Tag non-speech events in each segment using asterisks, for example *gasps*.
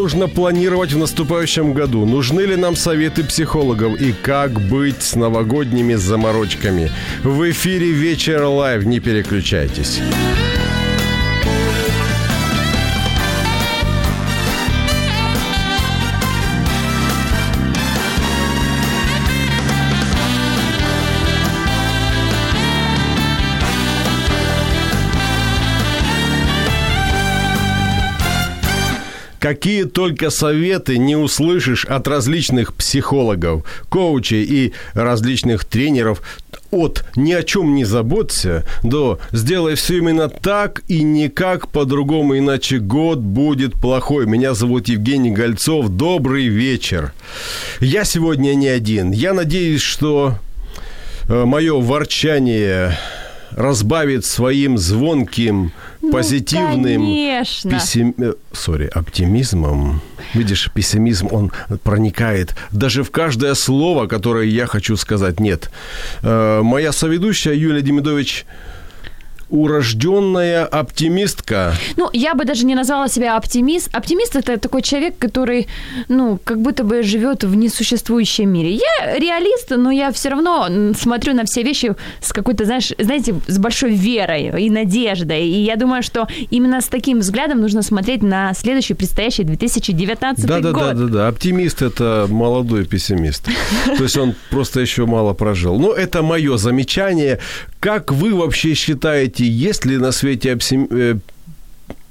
Нужно планировать в наступающем году? Нужны ли нам советы психологов? И как быть с новогодними заморочками? В эфире «Вечер live». Не переключайтесь. Какие только советы не услышишь от различных психологов, коучей и различных тренеров, от «ни о чем не заботься» до «сделай все именно так и никак по-другому, иначе год будет плохой». Меня зовут Евгений Гольцов. Добрый вечер. Я сегодня не один. Я надеюсь, что э, мое ворчание разбавит своим звонким, Ну, позитивным конечно. пессим... э, Сори, оптимизмом. Видишь, пессимизм, он проникает даже в каждое слово, которое я хочу сказать. Нет. Э, Моя соведущая Юлия Демидович урожденная оптимистка. Ну, я бы даже не назвала себя оптимист. Оптимист это такой человек, который, ну, как будто бы живет в несуществующем мире. Я реалист, но я все равно смотрю на все вещи с какой-то, знаешь, знаете, с большой верой и надеждой. И я думаю, что именно с таким взглядом нужно смотреть на следующий предстоящий 2019 Да, да, год. да, да, да. Оптимист это молодой пессимист. *laughs* То есть он просто еще мало прожил. Но это мое замечание. Как вы вообще считаете, есть ли на свете э,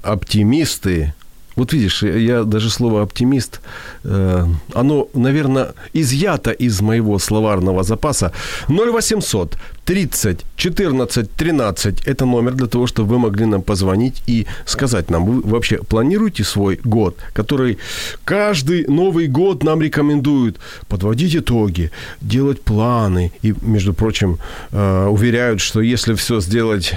оптимисты? Вот видишь, я даже слово оптимист, э, оно, наверное, изъято из моего словарного запаса. 0800 30 14 13 – это номер для того, чтобы вы могли нам позвонить и сказать нам, вы вообще планируете свой год, который каждый Новый год нам рекомендуют подводить итоги, делать планы. И, между прочим, э, уверяют, что если все сделать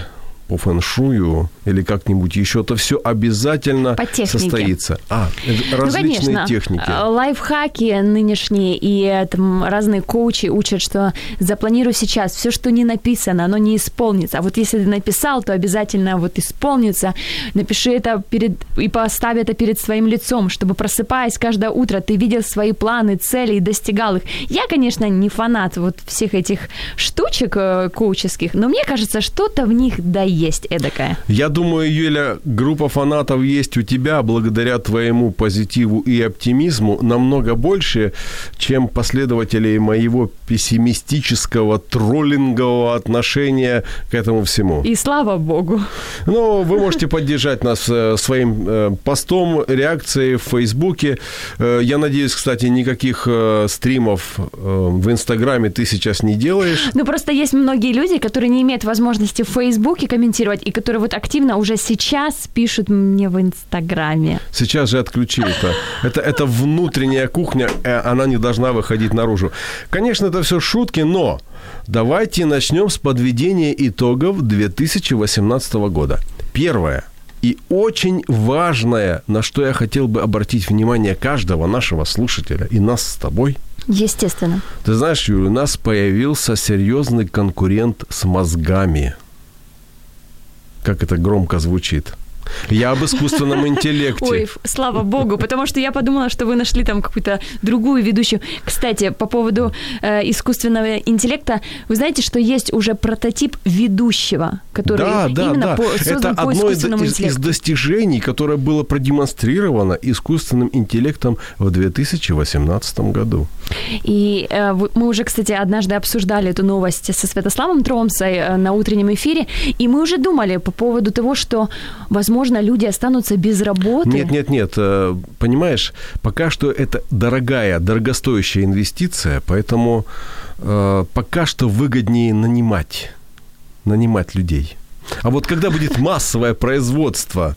по фэншую или как-нибудь еще, то все обязательно состоится. А, это различные ну, конечно, техники. э, лайфхаки нынешние и э, там разные коучи учат, что запланируй сейчас, все, что не написано, оно не исполнится. А вот если ты написал, то обязательно вот исполнится. Напиши это перед и поставь это перед своим лицом, чтобы просыпаясь каждое утро, ты видел свои планы, цели и достигал их. Я, конечно, не фанат вот всех этих штучек э, коуческих, но мне кажется, что-то в них да есть эдакое. Я думаю, Юля, группа фанатов есть у тебя благодаря твоему позитиву и оптимизму намного больше, чем последователей моего пессимистического, троллингового отношения к этому всему. И слава богу. Ну, вы можете поддержать нас э, своим э, постом, реакцией в Фейсбуке. Э, Я надеюсь, кстати, никаких стримов в Инстаграме ты сейчас не делаешь. Ну, просто есть многие люди, которые не имеют возможности в Фейсбуке комментировать, и которые вот активно уже сейчас пишут мне в Инстаграме. Сейчас же отключи это. Это, это внутренняя кухня, э, она не должна выходить наружу. Конечно, это все шутки, но давайте начнем с подведения итогов 2018 года. Первое и очень важное, на что я хотел бы обратить внимание каждого нашего слушателя и нас с тобой. Естественно. Ты знаешь, Юля, у нас появился серьезный конкурент с мозгами. Как это громко звучит. Я об искусственном интеллекте. Ой, слава богу, потому что я подумала, что вы нашли там какую-то другую ведущую. Кстати, по поводу э, искусственного интеллекта, вы знаете, что есть уже прототип ведущего, который да, да, именно да. по, создан Это по одно из, искусственному из- из интеллекту. достижений, которое было продемонстрировано искусственным интеллектом в 2018 году. И э, мы уже, кстати, однажды обсуждали эту новость со Святославом Тромсой э, на утреннем эфире, и мы уже думали по поводу того, что, возможно, возможно, люди останутся без работы. Нет, нет, нет. э, Понимаешь, пока что это дорогая, дорогостоящая инвестиция, поэтому э, пока что выгоднее нанимать, нанимать людей. А вот когда будет массовое производство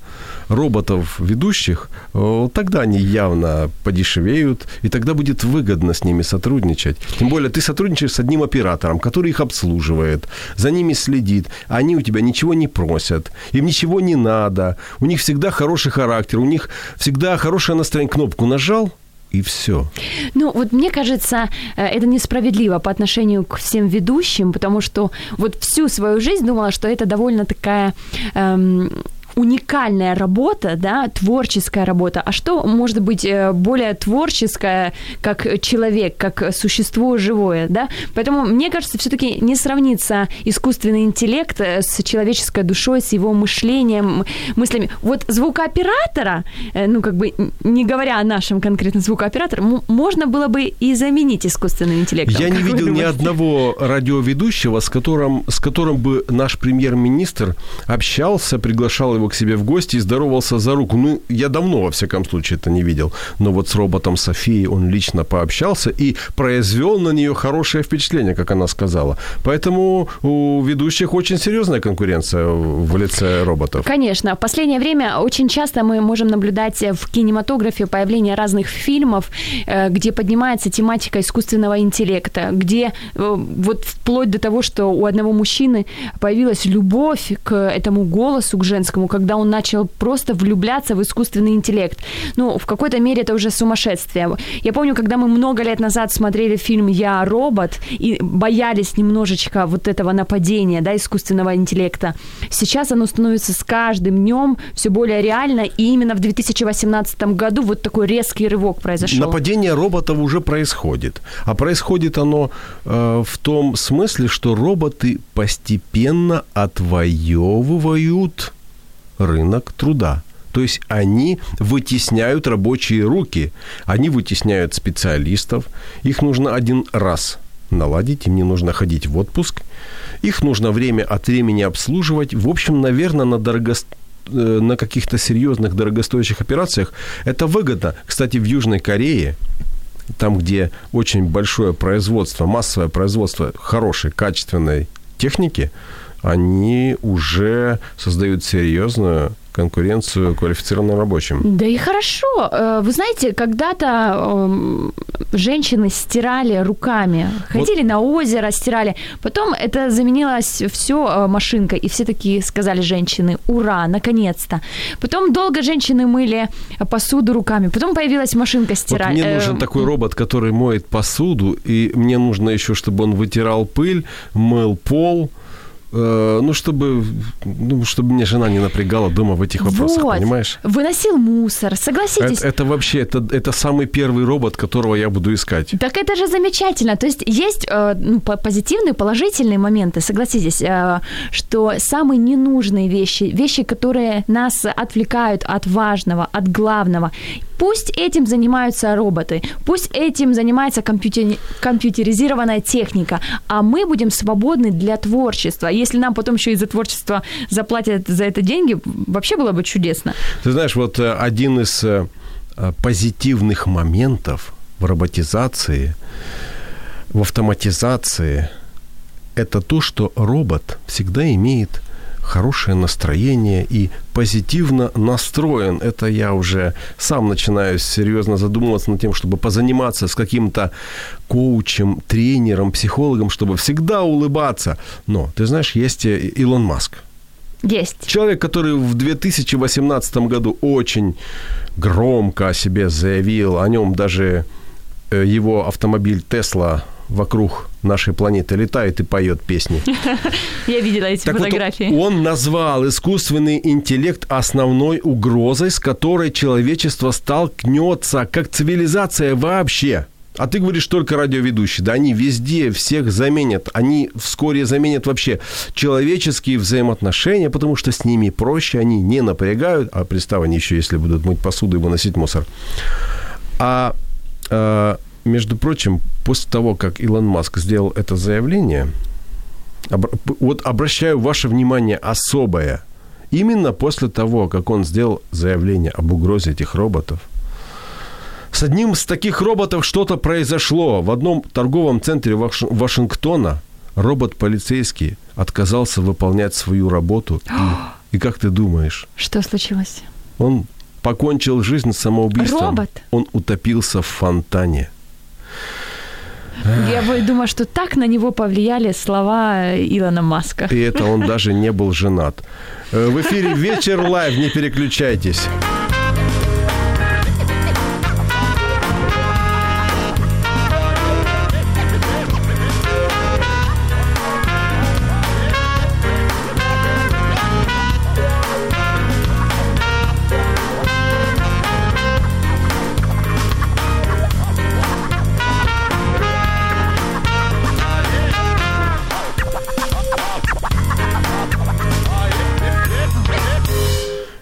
роботов-ведущих, э, тогда они явно подешевеют, и тогда будет выгодно с ними сотрудничать. Тем более ты сотрудничаешь с одним оператором, который их обслуживает, за ними следит, они у тебя ничего не просят, им ничего не надо, у них всегда хороший характер, у них всегда хорошее настроение. Кнопку нажал, и все. Ну, вот мне кажется, э, это несправедливо по отношению к всем ведущим, потому что вот всю свою жизнь думала, что это довольно такая эм, уникальная работа, да, творческая работа. А что может быть э, более творческое, как человек, как существо живое, да? Поэтому, мне кажется, все-таки не сравнится искусственный интеллект э, с человеческой душой, с его мышлением, мыслями. Вот звукооператора, э, ну, как бы, не говоря о нашем конкретно звукооператоре, можно было бы и заменить искусственным интеллектом. Я не видел ни одного радиоведущего, с которым, с которым бы наш премьер-министр общался, приглашал его к себе в гости и здоровался за руку. Ну, я давно, во всяком случае, это не видел. Но вот с роботом Софией он лично пообщался и произвел на нее хорошее впечатление, как она сказала. Поэтому у ведущих очень серьезная конкуренция в лице роботов. Конечно. В последнее время очень часто мы можем наблюдать в кинематографе появление разных фильмов, э, где поднимается тематика искусственного интеллекта, где э, вот вплоть до того, что у одного мужчины появилась любовь к этому голосу, к женскому, когда он начал просто влюбляться в искусственный интеллект. Ну, в какой-то мере это уже сумасшествие. Я помню, когда мы много лет назад смотрели фильм «Я робот» и боялись немножечко вот этого нападения, да, искусственного интеллекта, сейчас оно становится с каждым днем все более реально, и именно в 2018 году вот такой резкий рывок произошел. Нападение роботов уже происходит. А происходит оно э, в том смысле, что роботы постепенно отвоевывают рынок труда. То есть они вытесняют рабочие руки, они вытесняют специалистов. Их нужно один раз наладить, им не нужно ходить в отпуск, их нужно время от времени обслуживать. В общем, наверное, на дорогост э, на каких-то серьезных дорогостоящих операциях это выгодно. Кстати, в Южной Корее, там, где очень большое производство, массовое производство хорошей, качественной техники, они уже создают серьезную конкуренцию квалифицированным рабочим. Да и хорошо. Э, Вы знаете, когда-то эм, женщины стирали руками, ходили на озеро, стирали. Потом это заменилось все машинкой, и все такие сказали женщины, ура, наконец-то. Потом долго женщины мыли посуду руками, потом появилась машинка Вот стирать. мне нужен такой робот, который моет посуду, и мне нужно еще, чтобы он вытирал пыль, мыл пол, э, ну, чтобы, ну, чтобы меня жена не напрягала дома в этих вопросах, вот. понимаешь? Выносил мусор, согласитесь. Это, это вообще, это, это самый первый робот, которого я буду искать. Так это же замечательно. То есть есть э, ну, по- позитивные, положительные моменты, согласитесь, э, что самые ненужные вещи, вещи, которые нас отвлекают от важного, от главного, пусть этим занимаются роботы, пусть этим занимается компьютер- компьютеризированная техника, а мы будем свободны для творчества. Если нам потом еще и за творчество заплатят за это деньги, вообще было бы чудесно. Ты знаешь, вот э, один из э, позитивных моментов в роботизации, в автоматизации, это то, что робот всегда имеет хорошее настроение и позитивно настроен. Это я уже сам начинаю серьезно задумываться над тем, чтобы позаниматься с каким-то коучем, тренером, психологом, чтобы всегда улыбаться. Но, ты знаешь, есть Илон Маск. Есть. Человек, который в 2018 году очень громко о себе заявил, о нем даже э, его автомобиль Тесла вокруг нашей планеты летает и поет песни. *laughs* Я видела эти Так вот, фотографии. он назвал искусственный интеллект основной угрозой, с которой человечество столкнется как цивилизация вообще. А ты говоришь только радиоведущие. Да они везде всех заменят. Они вскоре заменят вообще человеческие взаимоотношения, потому что с ними проще, они не напрягают. А представь, они еще, если будут мыть посуду и выносить мусор. А, э, между прочим, после того, как Илон Маск сделал это заявление, вот обращаю ваше внимание особое. Именно после того, как он сделал заявление об угрозе этих роботов, с одним из таких роботов что-то произошло. В одном торговом центре Ваши- Вашингтона робот-полицейский отказался выполнять свою работу. И, *gasps* и как ты думаешь, Что случилось? он покончил жизнь самоубийством. Робот? Он утопился в фонтане. Я думаю, что так на него повлияли слова Илона Маска. И это он даже не был женат. Э, В эфире «Вечер live», не переключайтесь.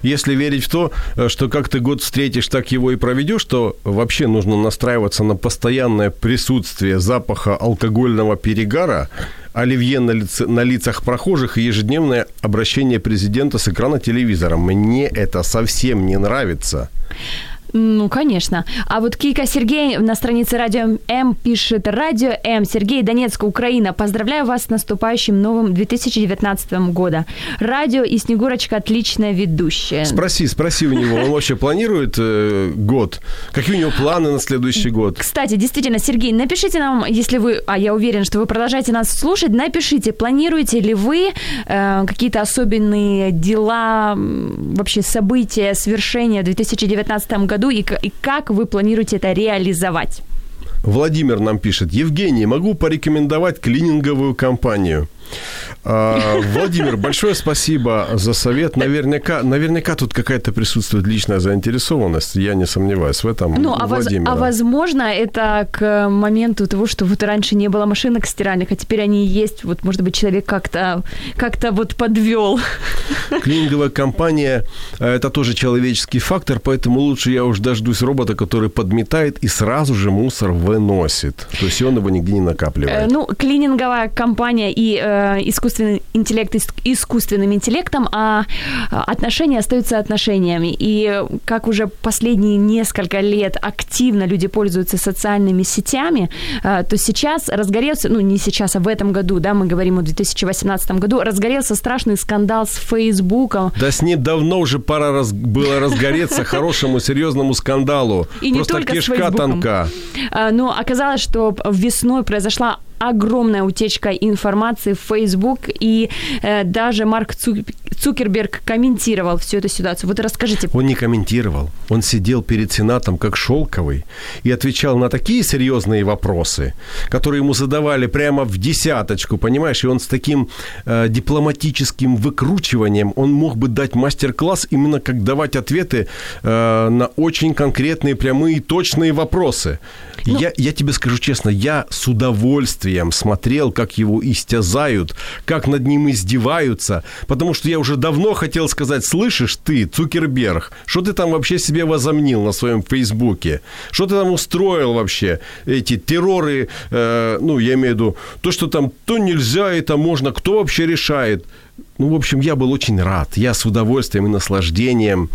Если верить в то, э, что как ты год встретишь, так его и проведешь, то вообще нужно настраиваться на постоянное присутствие запаха алкогольного перегара, оливье на, лице- на лицах прохожих и ежедневное обращение президента с экрана телевизора. Мне это совсем не нравится. Ну, конечно. А вот Кика Сергей на странице Радио М пишет Радио М. Сергей, Донецк, Украина. Поздравляю вас с наступающим новым 2019 года. Радио и Снегурочка отличная ведущая. Спроси, спроси у него, он вообще планирует э, год? Какие у него планы на следующий год? Кстати, действительно, Сергей, напишите нам, если вы, а я уверен, что вы продолжаете нас слушать, напишите, планируете ли вы э, какие-то особенные дела, вообще события, свершения в 2019 году и, к- и как вы планируете это реализовать? Владимир нам пишет. Евгений, могу порекомендовать клининговую компанию. А, Владимир, большое спасибо за совет. Наверняка, наверняка тут какая-то присутствует личная заинтересованность. Я не сомневаюсь в этом. Ну, а, воз- а возможно, это к моменту того, что вот раньше не было машинок стиральных, а теперь они есть. Вот, может быть, человек как-то как вот подвел. Клининговая компания э, – это тоже человеческий фактор, поэтому лучше я уж дождусь робота, который подметает и сразу же мусор выносит. То есть он его нигде не Э, накапливает. Ну, клининговая компания и э, искусственный интеллект ис- искусственным интеллектом, а отношения остаются отношениями. И как уже последние несколько лет активно люди пользуются социальными сетями, э, то сейчас разгорелся, ну не сейчас, а в этом году, да, мы говорим о 2018 году, разгорелся страшный скандал с Фейсбуком. Да с ней давно уже пора раз- было разгореться хорошему, серьезному скандалу. И не Просто только с кишка тонка. А, Но оказалось, что весной произошла огромная утечка информации в Facebook, и э, даже Марк Цу- Цукерберг комментировал всю эту ситуацию. Вот расскажите. Он не комментировал. Он сидел перед Сенатом как шелковый и отвечал на такие серьезные вопросы, которые ему задавали прямо в десяточку, понимаешь? И он с таким э, дипломатическим выкручиванием, он мог бы дать мастер-класс именно как давать ответы э, на очень конкретные, прямые, точные вопросы. я, я тебе скажу честно, я с удовольствием смотрел, как его истязают, как над ним издеваются, потому что я уже давно хотел сказать, слышишь ты, Цукерберг, что ты там вообще себе возомнил на своем Фейсбуке? Что ты там устроил вообще? Эти терроры, э, ну, я имею в виду, то, что там то нельзя, это можно, кто вообще решает? Ну, в общем, я был очень рад. Я с удовольствием и наслаждением.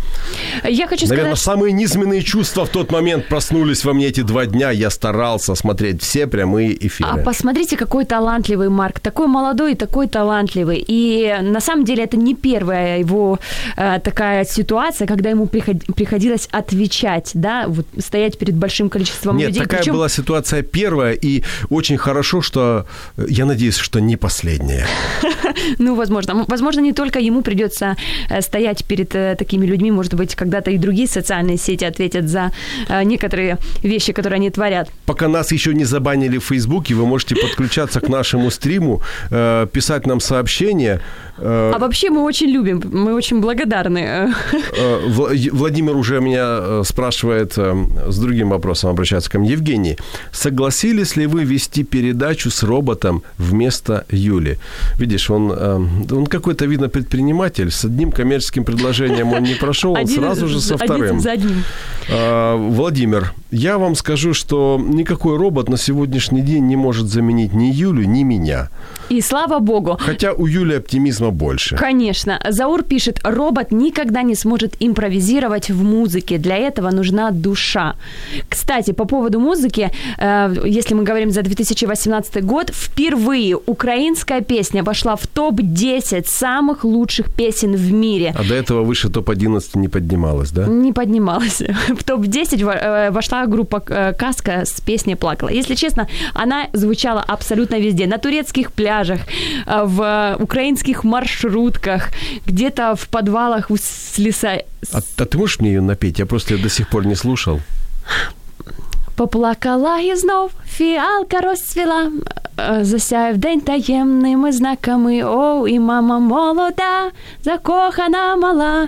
Я хочу Наверное, сказать, самые низменные чувства в тот момент проснулись во мне эти два дня. Я старался смотреть все прямые а эфиры. посмотрите, какой талантливый Марк, такой молодой и такой талантливый. И на самом деле это не первая его э, такая ситуация, когда ему приход- приходилось отвечать, да, вот стоять перед большим количеством Нет, людей. такая Причем- была ситуация первая, и очень хорошо, что э, я надеюсь, что не последняя. *laughs* Ну, возможно. Возможно, не только ему придется э, стоять перед э, такими людьми, может быть, когда-то и другие социальные сети ответят за э, некоторые вещи, которые они творят. Пока нас еще не забанили в Фейсбуке, вы можете подключаться к нашему стриму, писать нам сообщения. Э, А вообще мы очень любим, мы очень благодарны. э, Владимир уже меня э, спрашивает э, с другим вопросом, обращается ко мне. Евгений, согласились ли вы вести передачу с роботом вместо Юли? Видишь, он, э, да он какой-то, видно, предприниматель. С одним коммерческим предложением он не прошел, он один сразу же со один вторым. за одним. Владимир, я вам скажу, что никакой робот на сегодняшний день не может заменить ни Юлю, ни меня. И слава богу. Хотя у Юли оптимизма больше. Конечно. Заур пишет, робот никогда не сможет импровизировать в музыке. Для этого нужна душа. Кстати, по поводу музыки, э, если мы говорим за 2018 год, впервые украинская песня вошла в топ-10 самых лучших песен в мире. А до этого выше топ-11 не поднималась, да? Не поднималась. *laughs* В топ-10 э, вошла группа э, «Каска» с песней «Плакала». Если честно, она звучала абсолютно везде. На турецких пляжах, а, в украинских маршрутках, где-то в подвалах у леса. А, а ты можешь мне ее напеть? Я просто ее до сих пор не слушал. Поплакала і знов фіалка розцвіла, засяяв день таємними знаками. О, і мама молода, закохана мала.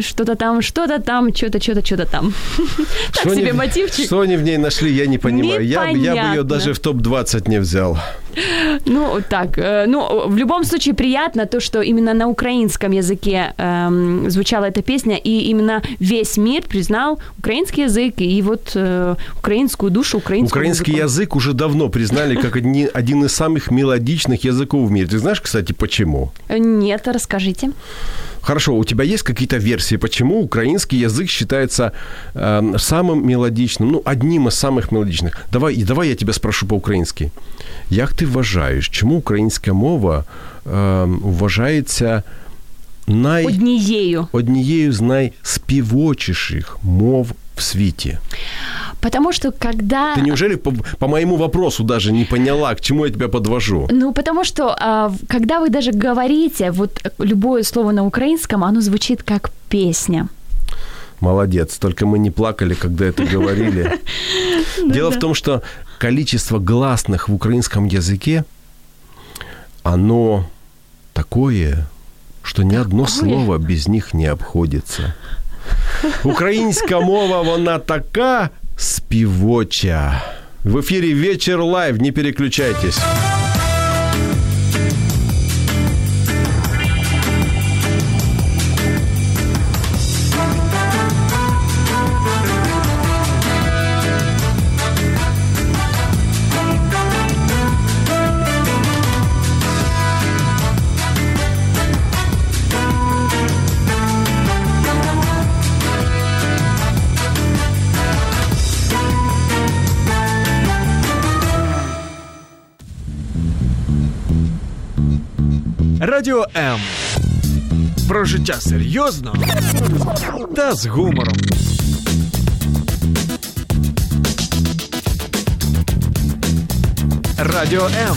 Что-то там, что-то там, что-то, что-то, что-то там. *laughs* Так что себе они, мотивчик. Что они в ней нашли, я не понимаю. Я, я бы ее даже в топ-20 не взял. Ну, так, ну, в любом случае приятно то, что именно на украинском языке эм, звучала эта песня, и именно весь мир признал украинский язык и вот э, украинскую душу, украинскую Украинский музыку. язык уже давно признали как один, один из самых мелодичных языков в мире. Ты знаешь, кстати, почему? Нет, расскажите. Хорошо, у тебя есть какие-то версии, почему украинский язык считается э, самым мелодичным, ну, одним из самых мелодичных? Давай, давай я тебя спрошу по-українськи. Як ти вважаєш, чому українська мова е, вважається най... однією однією з найспівочіших мов в світі? Потому что когда... Ты неужели по, по моему вопросу даже не поняла, к чему я тебя подвожу? Ну, потому что а, когда вы даже говорите, вот любое слово на украинском, оно звучит как песня. Молодец, только мы не плакали, когда это говорили. *laughs* Дело в том, что количество гласных в украинском языке, оно такое, что ни одно слово без них не обходится. Українська мова, вона така співоча. В ефірі вечір лайв. Не переключайтесь. Радіо М. Про життя серйозно та з гумором. Радио М.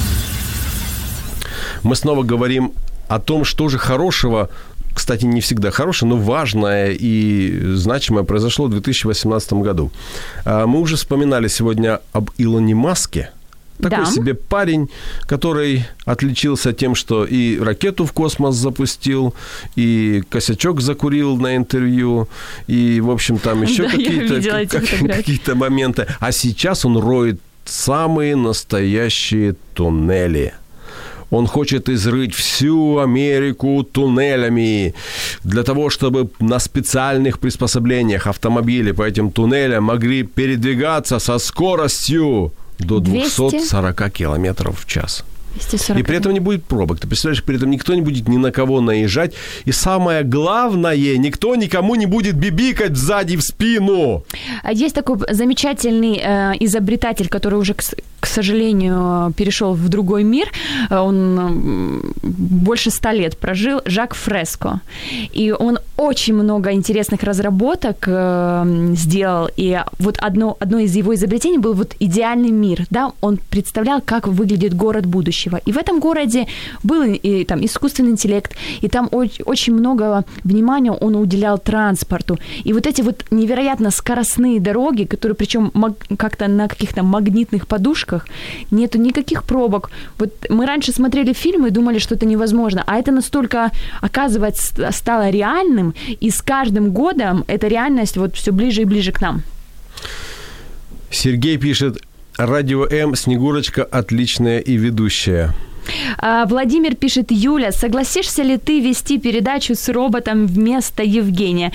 Мы снова говорим о том, что же хорошего кстати, не всегда хорошее, но важное и значимое произошло в 2018 году. А, мы уже вспоминали сегодня об Илоне Маске – такой да. себе парень, который отличился тем, что и ракету в космос запустил, и косячок закурил на интервью, и, в общем, там еще да, какие-то, как, какие-то моменты. А сейчас он роет самые настоящие туннели. Он хочет изрыть всю Америку туннелями для того, чтобы на специальных приспособлениях автомобили по этим туннелям могли передвигаться со скоростью до 240 200? километров в час. 240. И при этом не будет пробок. Ты представляешь, при этом никто не будет ни на кого наезжать. И самое главное, никто никому не будет бибикать сзади в спину. А есть такой замечательный э, изобретатель, который уже, к, сожалению, перешел в другой мир. Он больше ста лет прожил. Жак Фреско. И он очень много интересных разработок э, сделал. И вот одно, одно из его изобретений был вот идеальный мир. Да? Он представлял, как выглядит город будущего. И в этом городе был и, там искусственный интеллект, и там очень много внимания он уделял транспорту. И вот эти вот невероятно скоростные дороги, которые причем как-то на каких-то магнитных подушках, нету никаких пробок. Вот мы раньше смотрели фильмы и думали, что это невозможно, а это настолько, оказывается, стало реальным, и с каждым годом эта реальность вот все ближе и ближе к нам. Сергей пишет, Радио М, Снегурочка отличная и ведущая. А, Владимир пишет, Юля, согласишься ли ты вести передачу с роботом вместо Евгения?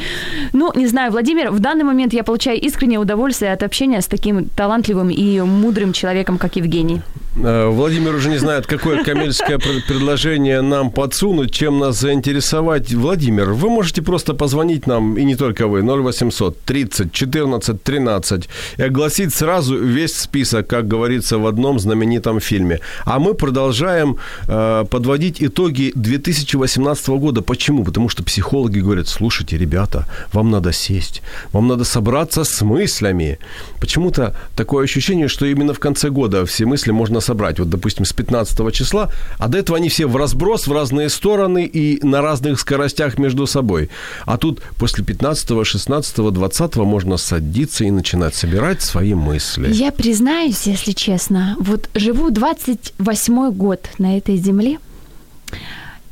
Ну, не знаю, Владимир, в данный момент я получаю искреннее удовольствие от общения с таким талантливым и мудрым человеком, как Евгений. Э, Владимир уже не знает, какое коммерческое пред- предложение нам подсунуть, чем нас заинтересовать. Владимир, вы можете просто позвонить нам, и не только вы, 0800 30 14 13, и огласить сразу весь список, как говорится в одном знаменитом фильме. А мы продолжаем э, подводить итоги 2018 года. Почему? Потому что психологи говорят, слушайте, ребята, вам надо сесть, вам надо собраться с мыслями. Почему-то такое ощущение, что именно в конце года все мысли можно собрать. Вот, допустим, с 15 числа, а до этого они все в разброс, в разные стороны и на разных скоростях между собой. А тут после 15, 16, 20 можно садиться и начинать собирать свои мысли. Я признаюсь, если честно, вот живу 28 год на этой земле,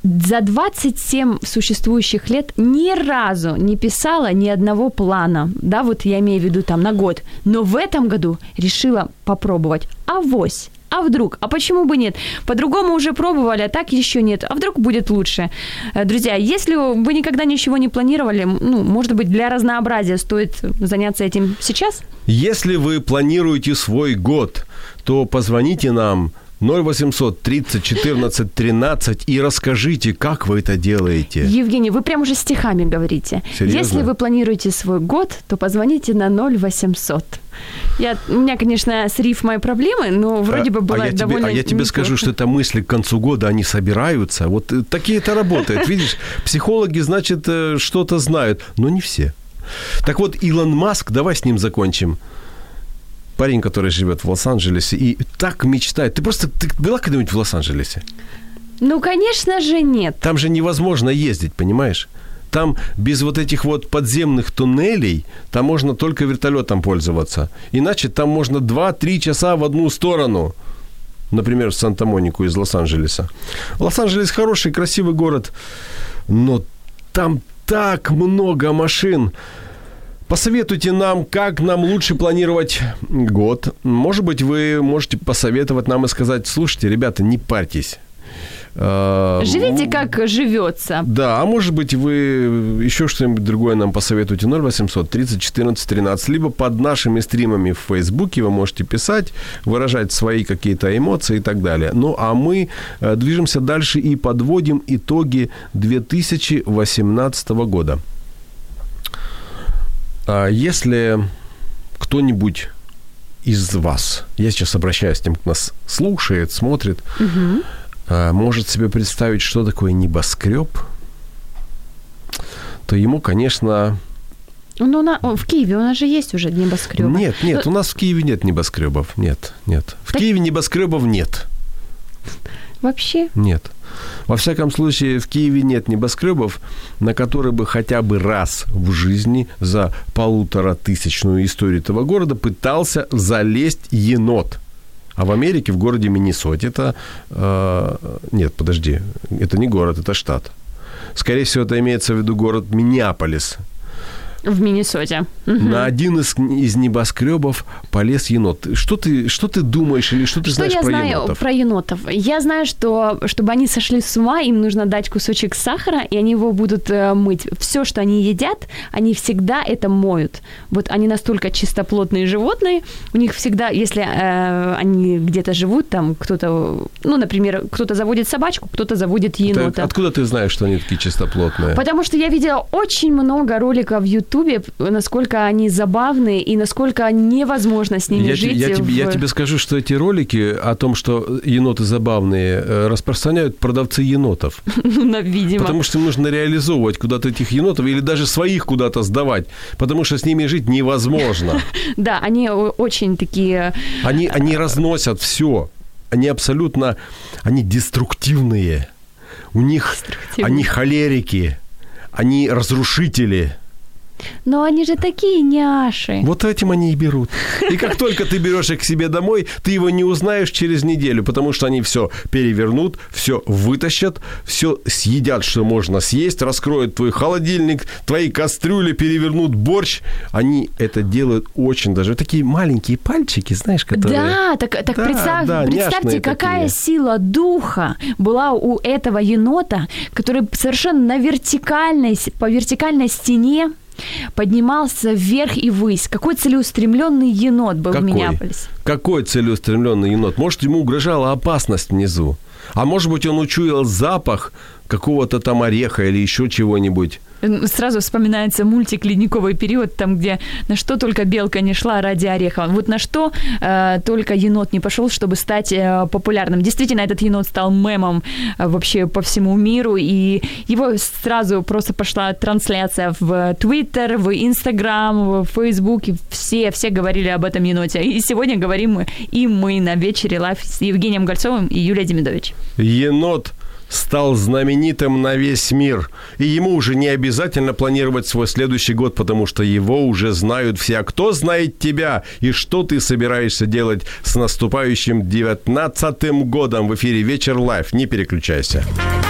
за 27 существующих лет ни разу не писала ни одного плана, да, вот я имею в виду там на год, но в этом году решила попробовать. Авось, а вдруг? А почему бы нет? По-другому уже пробовали, а так еще нет. А вдруг будет лучше? Э, Друзья, если вы никогда ничего не планировали, ну, может быть, для разнообразия стоит заняться этим сейчас? Если вы планируете свой год, то позвоните нам 0800 30 14 13 и расскажите, как вы это делаете. Евгений, вы прям уже стихами говорите. Серьезно? Если вы планируете свой год, то позвоните на 0800. Я, у меня, конечно, с рифмой проблемы, но вроде бы а было тебе, довольно а я тебе неплохо. скажу, что это мысли к концу года, они собираются. Вот э, такие это работает. *laughs* Видишь, психологи, значит, э, что-то знают, но не все. Так вот, Илон Маск, давай с ним закончим. Парень, который живет в Лос-Анджелесе и так мечтает. Ты просто ты была когда-нибудь в Лос-Анджелесе? Ну, конечно же, нет. Там же невозможно ездить, понимаешь? Там без вот этих вот подземных туннелей, там можно только вертолетом пользоваться. Иначе там можно 2-3 часа в одну сторону. Например, в Санта-Монику из Лос-Анджелеса. Лос-Анджелес хороший, красивый город, но там так много машин. Посоветуйте нам, как нам лучше планировать год. Может быть, вы можете посоветовать нам и сказать, слушайте, ребята, не парьтесь. Э, Живите, как живется. да, а может быть, вы еще что-нибудь другое нам посоветуете. 0800 30 14 13. Либо под нашими стримами в Фейсбуке вы можете писать, выражать свои какие-то эмоции и так далее. Ну, а мы э, движемся дальше и подводим итоги 2018 года. А Если кто-нибудь из вас, я сейчас обращаюсь к тем, кто нас слушает, смотрит, а, может себе представить, что такое небоскреб, то ему, конечно... Ну, на, в Киеве у нас же есть уже небоскребы. Нет, нет, у нас в Киеве нет небоскребов. Нет, нет. В Так- Киеве небоскребов нет. Вообще? Нет. Во всяком случае, в Киеве нет небоскребов, на которые бы хотя бы раз в жизни за полутора тысячную историю этого города пытался залезть енот. А в Америке, в городе Миннесоте, это... э, нет, подожди, это не город, это штат. Скорее всего, это имеется в виду город Миннеаполис. В Миннесоте. Мгм. На один из, из небоскребов полез енот. Что ты, что ты думаешь или что ты Что знаешь я про знаю енотов? про енотов? Я знаю, что чтобы они сошли с ума, им нужно дать кусочек сахара, и они его будут э, мыть. Все, что они едят, они всегда это моют. Вот они настолько чистоплотные животные, у них всегда, если э, они где-то живут, там кто-то, ну, например, кто-то заводит собачку, кто-то заводит енота. откуда ты знаешь, что они такие чистоплотные? Потому что я видела очень много роликов в Ютубе, насколько они забавные и насколько невозможно с ними Я, те- жить. я тебе, я в- тебе скажу, что эти ролики о том, что еноты забавные, э, распространяют продавцы енотов. *laughs* Ну, видимо. Потому что им нужно реализовывать куда-то этих енотов или даже своих куда-то сдавать, потому что с ними жить невозможно. *laughs* Да, они очень такие... Они, они разносят все. Они абсолютно, они деструктивные. У них, они холерики, они разрушители. Но они же такие няши. Вот этим они и берут. И как только ты берешь их к себе домой, ты его не узнаешь через неделю, потому что они все перевернут, все вытащат, все съедят, что можно съесть, раскроют твой холодильник, твои кастрюли, перевернут борщ. Они это делают очень даже. Такие маленькие пальчики, знаешь, которые... Да, так, так Да, представь- да, представьте, какая такие. сила духа была у этого енота, который совершенно на вертикальной, по вертикальной стене поднимался вверх и ввысь. Какой целеустремленный енот был в Какой? Миннеаполисе. Какой целеустремленный енот? Может, ему угрожала опасность внизу? А может быть, он учуял запах какого-то там ореха или еще чего-нибудь? Сразу вспоминается мультик «Ледниковый период», там, где на что только белка не шла ради ореха. Вот на что э, только енот не пошел, чтобы стать э, популярным. Действительно, этот енот стал мемом э, вообще по всему миру, и его сразу просто пошла трансляция в Твиттер, в Инстаграм, в Фейсбук, и все, все говорили об этом еноте. И сегодня говорим мы, и мы на вечере live с Евгением Гольцовым и Юлией Демидович. Енот стал знаменитым на весь мир. И ему уже не обязательно планировать свой следующий год, потому что его уже знают все. А кто знает тебя и что ты собираешься делать с наступающим 19 годом в эфире «Вечер live». Не переключайся. –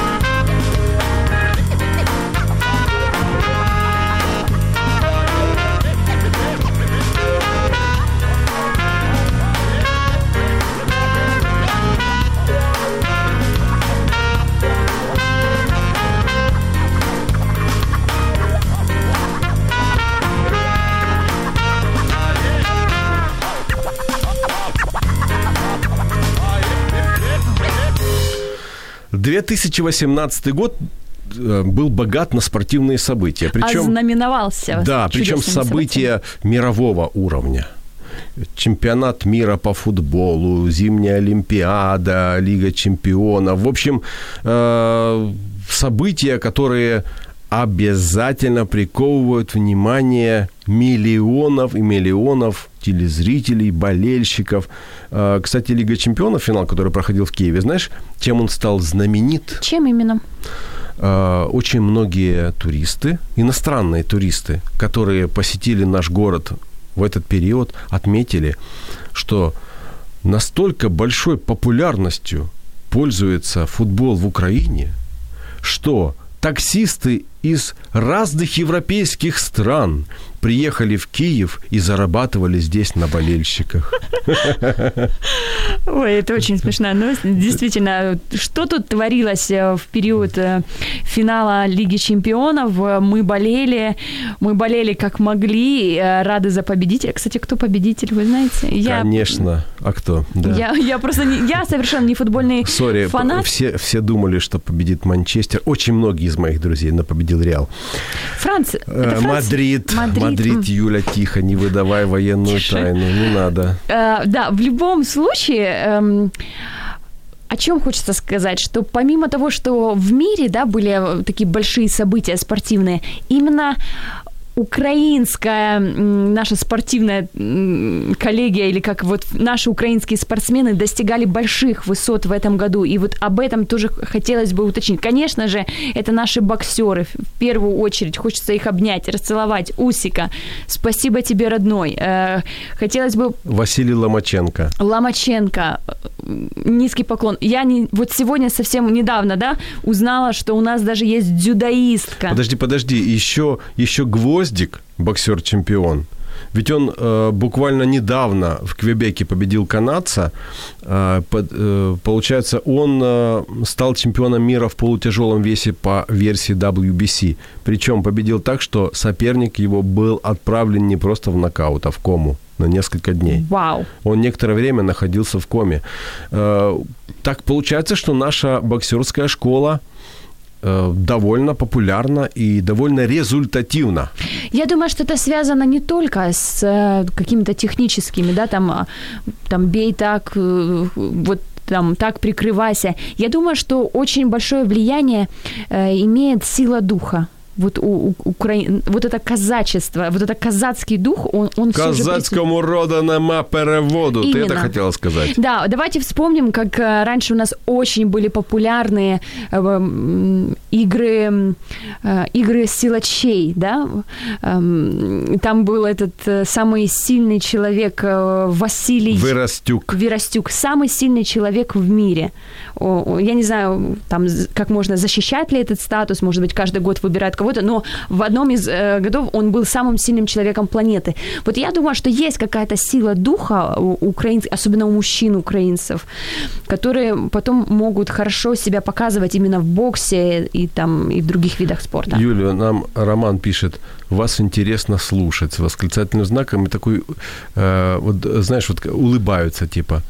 2018 год э, был богат на спортивные события. Причем, Ознаменовался. да, причем события мирового уровня. Чемпионат мира по футболу, зимняя Олимпиада, Лига чемпионов. В общем, э, события, которые обязательно приковывают внимание миллионов и миллионов телезрителей, болельщиков. Э, Кстати, Лига чемпионов, финал, который проходил в Киеве, знаешь, чем он стал знаменит? Чем именно? Э, очень многие туристы, иностранные туристы, которые посетили наш город в этот период, отметили, что настолько большой популярностью пользуется футбол в Украине, что таксисты из разных европейских стран приехали в Киев и зарабатывали здесь на болельщиках. Ой, это очень смешная новость. Действительно, что тут творилось э, в период э, финала Лиги Чемпионов? Мы болели, мы болели как могли, э, рады за победителя. Кстати, кто победитель, вы знаете? Я, Конечно. А кто? Да. Я, я просто не, я совершенно не футбольный Сори, фанат. все, все думали, что победит Манчестер. Очень многие из моих друзей, но победил Реал. Франц, это Э, Франц? Мадрид, Мадрид. Мадрид, М. Юля, тихо, не выдавай военную Тише. тайну, не надо. Э, да, в любом случае, эм, о чем хочется сказать, что помимо того, что в мире, да, были такие большие события спортивные, именно украинская наша спортивная коллегия или как вот наши украинские спортсмены достигали больших высот в этом году. И вот об этом тоже хотелось бы уточнить. Конечно же, это наши боксеры. В первую очередь хочется их обнять, расцеловать. Усика, спасибо тебе, родной. Э, Хотелось бы Василий Ломаченко. Ломаченко, низкий поклон. Я не, вот сегодня совсем недавно, да, узнала, что у нас даже есть дзюдоистка. Подожди, подожди, еще, еще Гвоздик, боксер-чемпион. Ведь он э, буквально недавно в Квебеке победил канадца. Э, под- э, получается, он э, стал чемпионом мира в полутяжелом весе по версии WBC. Причем победил так, что соперник его был отправлен не просто в нокаут, а в кому на несколько дней. Вау. Он некоторое время находился в коме. Э, Так получается, что наша боксерская школа э, довольно популярна и довольно результативна. Я думаю, что это связано не только с э, какими-то техническими, да, там, а, там бей так, вот там так прикрывайся. Я думаю, что очень большое влияние имеет сила духа. Вот у, у Украины, вот это казачество, вот это казацкий дух, он, он Казацькому роду нема переводу. Ты это Именно. хотела сказать? Да, давайте вспомним, как э, раньше у нас очень были популярные э, игры, э, игры силачей, да. Эм, Там был этот самый сильный человек Василий Виростюк. Виростюк, самый сильный человек в мире. Я не знаю, там, как можно защищать ли этот статус, может быть, каждый год выбирают кого-то, но в одном из э, годов он был самым сильным человеком планеты. Вот я думаю, что есть какая-то сила духа у украинцев, особенно у мужчин украинцев, которые потом могут хорошо себя показывать именно в боксе и там и в других видах спорта. Юлия, нам Роман пишет, вас интересно слушать с восклицательным знаком и такой, э, вот знаешь, вот улыбаются типа.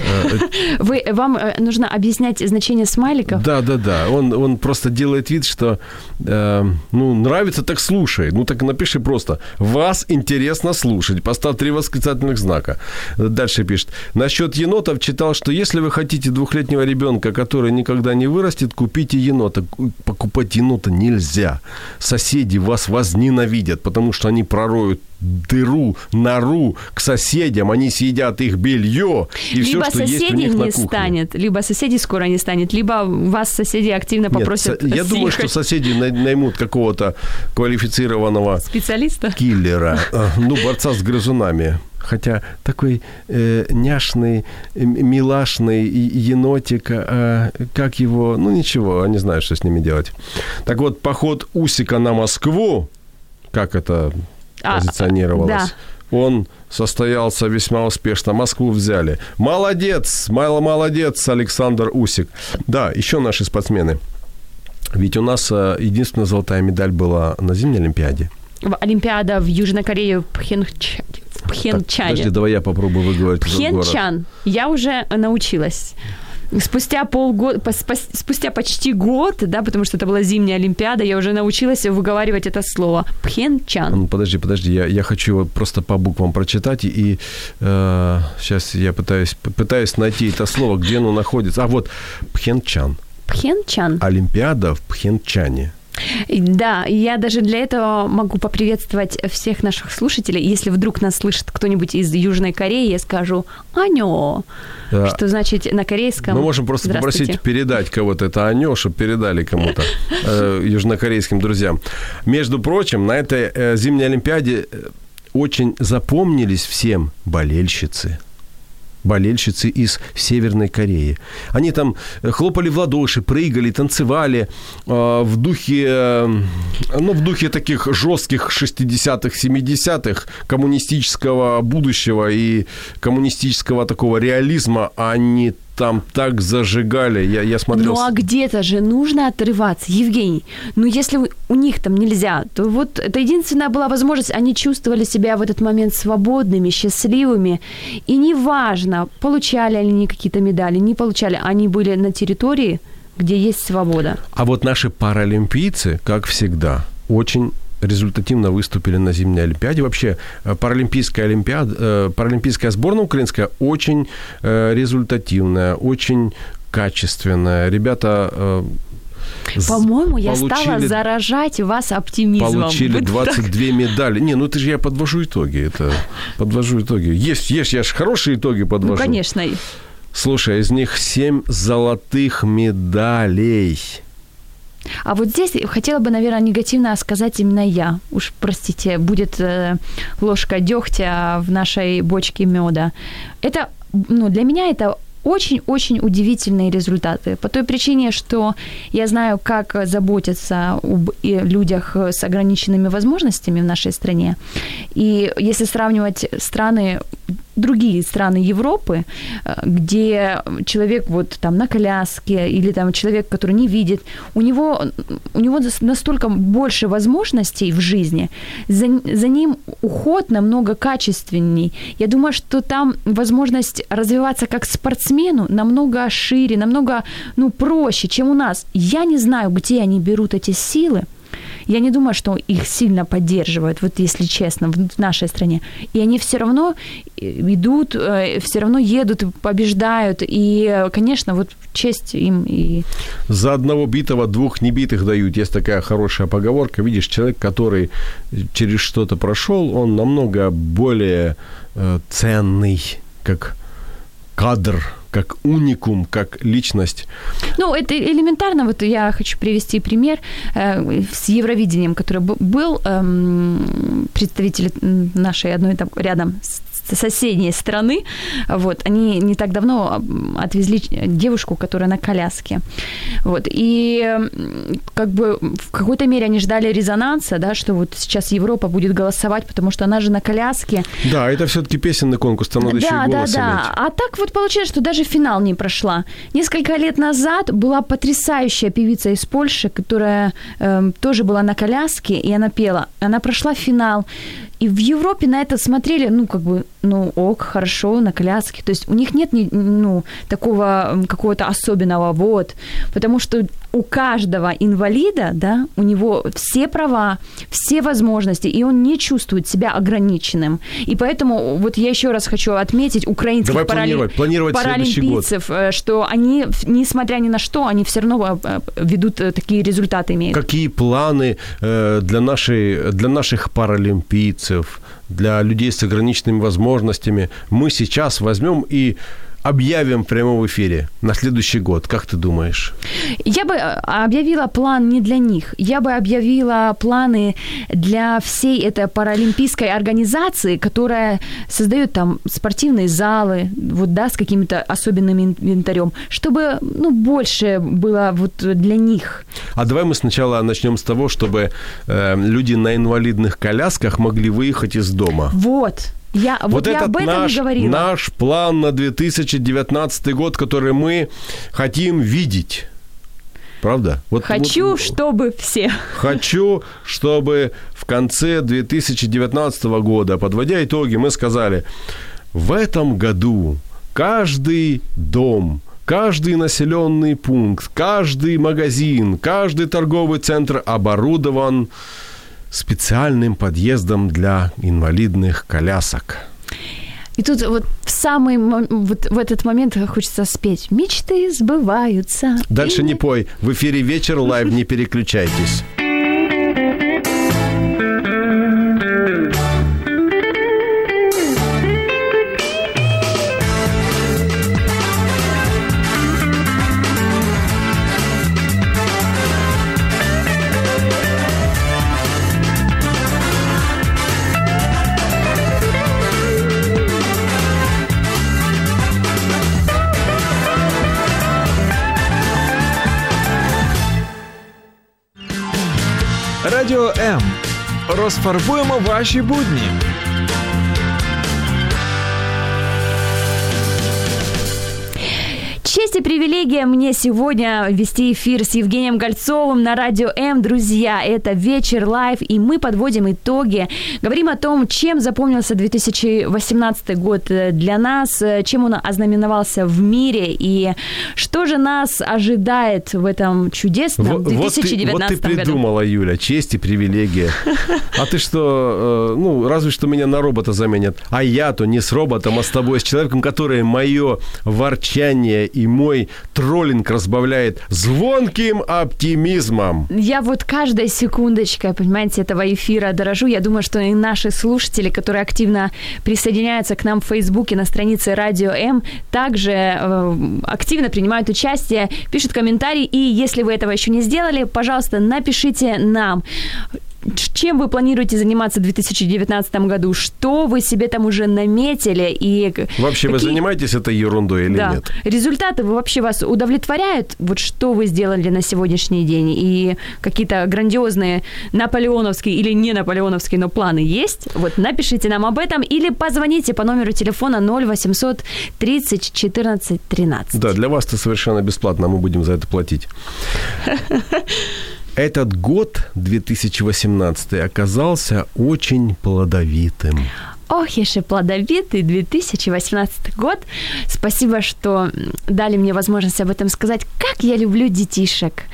*laughs* Вы, вам э, нужно объяснять значение смайликов? Да, да, да. Он, он просто делает вид, что э, ну, нравится, так слушай. Ну так напиши просто. Вас интересно слушать. Поставь три восклицательных знака. Дальше пишет. Насчет енотов читал, что если вы хотите двухлетнего ребенка, который никогда не вырастет, купите енота. Покупать енота нельзя. Соседи вас возненавидят, потому что они пророют дыру, нору к соседям, они съедят их белье и все, либо что есть у соседей них на не кухне. станет, либо соседей скоро не станет, либо вас соседи активно Нет, попросят со- я думаю, что съехать. соседи най- наймут какого-то квалифицированного специалиста. киллера, *laughs* э, ну, борца с грызунами. Хотя такой э, няшный, м- милашный енотик, э, как его, ну ничего, они знают, что с ними делать. Так вот, поход Усика на Москву, как это А, позиционировалось, он состоялся весьма успешно. Москву взяли. Молодец, мало молодец, Александр Усик. Да, еще наши спортсмены. Ведь у нас э, единственная золотая медаль была на зимней Олимпиаде. Олимпиада в Южной Корее в Пхенчане. В Так, Пхенчане. подожди, давай я попробую выговорить. Пхенчан. Я уже научилась. Спустя полгода, спустя почти год, да, потому что это была зимняя Олимпиада, я уже научилась выговаривать это слово. Пхенчан. Ну, подожди, подожди, я, я хочу просто по буквам прочитать, и сейчас я пытаюсь, пытаюсь найти это слово, где оно находится. А вот Пхенчан. Пхенчан. Олимпиада в Пхенчане. Да, я даже для этого могу поприветствовать всех наших слушателей. Если вдруг нас слышит кто-нибудь из Южной Кореи, я скажу «Анё», Да. что значит на корейском Мы можем просто попросить передать кого-то это Анё, чтобы передали кому-то, *laughs* э, южнокорейским друзьям. Между прочим, на этой э, зимней Олимпиаде э, очень запомнились всем болельщицы болельщицы из Северной Кореи. Они там э, хлопали в ладоши, прыгали, танцевали э, в духе, э, ну, в духе таких жестких 60-х, 70-х коммунистического будущего и коммунистического такого реализма. Они там так зажигали. Я, я смотрел... Ну а где-то же нужно отрываться, Евгений. Ну если у- них там нельзя, то вот это единственная была возможность. Они чувствовали себя в этот момент свободными, счастливыми. И неважно, получали они какие-то медали, не получали. Они были на территории, где есть свобода. А вот наши паралимпийцы, как всегда, очень результативно выступили на зимней Олимпиаде. Вообще э, паралимпийская Олимпиада, э, паралимпийская сборная украинская очень э, результативная, очень качественная. Ребята По-моему, я стала заражать вас оптимизмом. Получили Вот так. 22 медали. Не, ну ты же я подвожу итоги. Это подвожу итоги. Есть, есть, я же хорошие итоги подвожу. Ну, конечно. Слушай, из них 7 золотых медалей. А вот здесь хотела бы, наверное, негативно сказать именно я. Уж простите, будет э, ложка дегтя в нашей бочке меда. Это, ну, для меня это очень-очень удивительные результаты. По той причине, что я знаю, как заботиться об людях с ограниченными возможностями в нашей стране. И если сравнивать страны другие страны Европы, э, где человек вот там на коляске или там человек, который не видит, у него, у него настолько больше возможностей в жизни, за, за ним уход намного качественней. Я думаю, что там возможность развиваться как спортсмену намного шире, намного ну, проще, чем у нас. Я не знаю, где они берут эти силы, я не думаю, что их сильно поддерживают, вот если честно, в нашей стране. И они все равно э, идут, э, все равно едут, побеждают. И, конечно, вот честь им и... За одного битого двух небитых дают. Есть такая хорошая поговорка. Видишь, человек, который через что-то прошел, он намного более э, ценный, как кадр, как уникум, как личность. Ну, это элементарно. Вот я хочу привести пример э, с Евровидением, который был э, представитель нашей одной там рядом соседней страны. Вот, они не так давно отвезли девушку, которая на коляске. Вот, и как бы в какой-то мере они ждали резонанса, да, что вот сейчас Европа будет голосовать, потому что она же на коляске. Да, это все-таки песенный конкурс, там надо да, еще и голос Да, да, А так вот получилось, что даже финал не прошла. Несколько лет назад была потрясающая певица из Польши, которая э, тоже была на коляске, и она пела. Она прошла финал. И в Европе на это смотрели, ну, как бы, ну, ок, хорошо, на коляске. То есть у них нет, ну, такого какого-то особенного, вот. Потому что у каждого инвалида, да, у него все права, все возможности, и он не чувствует себя ограниченным. И поэтому вот я еще раз хочу отметить украинских Давай парали... планировать, планировать паралимпийцев, год. Э, что они, несмотря ни на что, они все равно э, ведут э, такие результаты имеют. Какие планы для, нашей, для наших паралимпийцев, для людей с ограниченными возможностями. Мы сейчас возьмем и объявим в прямом эфире на следующий год? Как ты думаешь? Я бы э, объявила план не для них. Я бы объявила планы для всей этой паралимпийской организации, которая создает там спортивные залы, вот, да, с каким-то особенным инвентарем, чтобы, ну, больше было вот для них. А давай мы сначала начнем с того, чтобы э, люди на инвалидных колясках могли выехать из дома. Вот. Я, вот, вот я об этом наш, и говорила. наш план на 2019 год, который мы хотим видеть. Правда? Вот, хочу, вот, чтобы все. Хочу, чтобы в конце 2019 года, подводя итоги, мы сказали, в этом году каждый дом, каждый населенный пункт, каждый магазин, каждый торговый центр оборудован специальным подъездом для инвалидных колясок. И тут вот в самый вот в этот момент хочется спеть «Мечты сбываются». Дальше и... не пой. В эфире «Вечер live», не переключайтесь. М. Розфарбуємо ваші будні. Честь и привилегия мне сегодня вести эфир с Евгением Гольцовым на Радио М. Друзья, это «Вечер live», и мы подводим итоги. Говорим о том, чем запомнился 2018 год для нас, чем он ознаменовался в мире, и что же нас ожидает в этом чудесном 2019 вот ты, вот ты придумала, году. Юля, честь и привилегия. А ты что, э, ну, разве что меня на робота заменят. А я-то не с роботом, а с тобой, с человеком, который мое ворчание и мой троллинг разбавляет звонким оптимизмом. Я вот каждой секундочкой, понимаете, этого эфира дорожу. Я думаю, что и наши слушатели, которые активно присоединяются к нам в Фейсбуке на странице Радио М, также э, активно принимают участие, пишут комментарии. И если вы этого еще не сделали, пожалуйста, напишите нам чем вы планируете заниматься в 2019 году? Что вы себе там уже наметили? И вообще какие... вы занимаетесь этой ерундой или да. нет? Результаты вы вообще вас удовлетворяют? Вот что вы сделали на сегодняшний день? И какие-то грандиозные наполеоновские или не наполеоновские, но планы есть? Вот напишите нам об этом или позвоните по номеру телефона 0800 30 14 13. Да, для вас это совершенно бесплатно, мы будем за это платить. *laughs* Этот год, 2018, оказался очень плодовитым. Ох, еще плодовитый 2018 год. Спасибо, что дали мне возможность об этом сказать. Как я люблю детишек.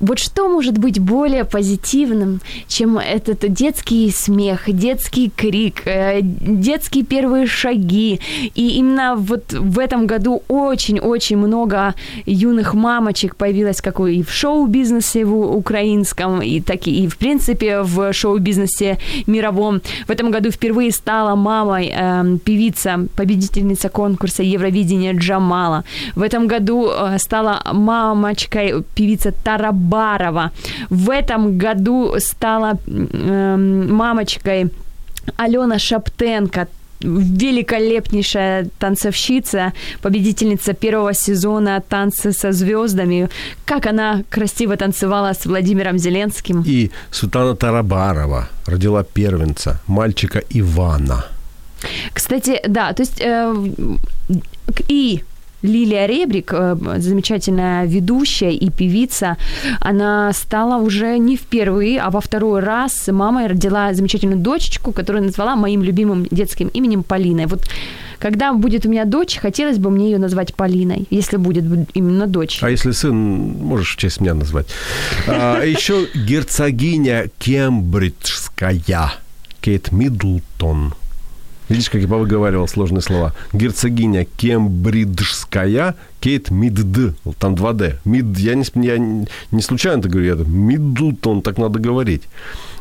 Вот что может быть более позитивным, чем этот детский смех, детский крик, э, детские первые шаги. И именно вот в этом году очень-очень много юных мамочек появилось, как и в шоу-бизнесе в украинском, и так и в принципе в шоу-бизнесе мировом. В этом году впервые стала мамой э, певица, победительница конкурса Евровидения Джамала. В этом году э, стала мамочкой певица Тарабарова. В этом году стала э, мамочкой Алена Шаптенко, великолепнейшая танцовщица, победительница первого сезона «Танцы со звездами». Как она красиво танцевала с Владимиром Зеленским. И Султана Тарабарова родила первенца, мальчика Ивана. Кстати, да, то есть э, и Лилия Ребрик, э, замечательная ведущая и певица, она стала уже не впервые, а во второй раз мамой родила замечательную дочечку, которую назвала моим любимым детским именем Полиной. Вот когда будет у меня дочь, хотелось бы мне ее назвать Полиной, если будет именно дочь. А если сын, можешь в честь меня назвать. А, еще герцогиня Кембриджская, Кейт Миддлтон – Видишь, как я выговаривал сложные слова. Герцогиня Кембриджская Кейт Мидд. Там 2D. Мид, я не, я не случайно это говорю, я Миддлтон, так надо говорить.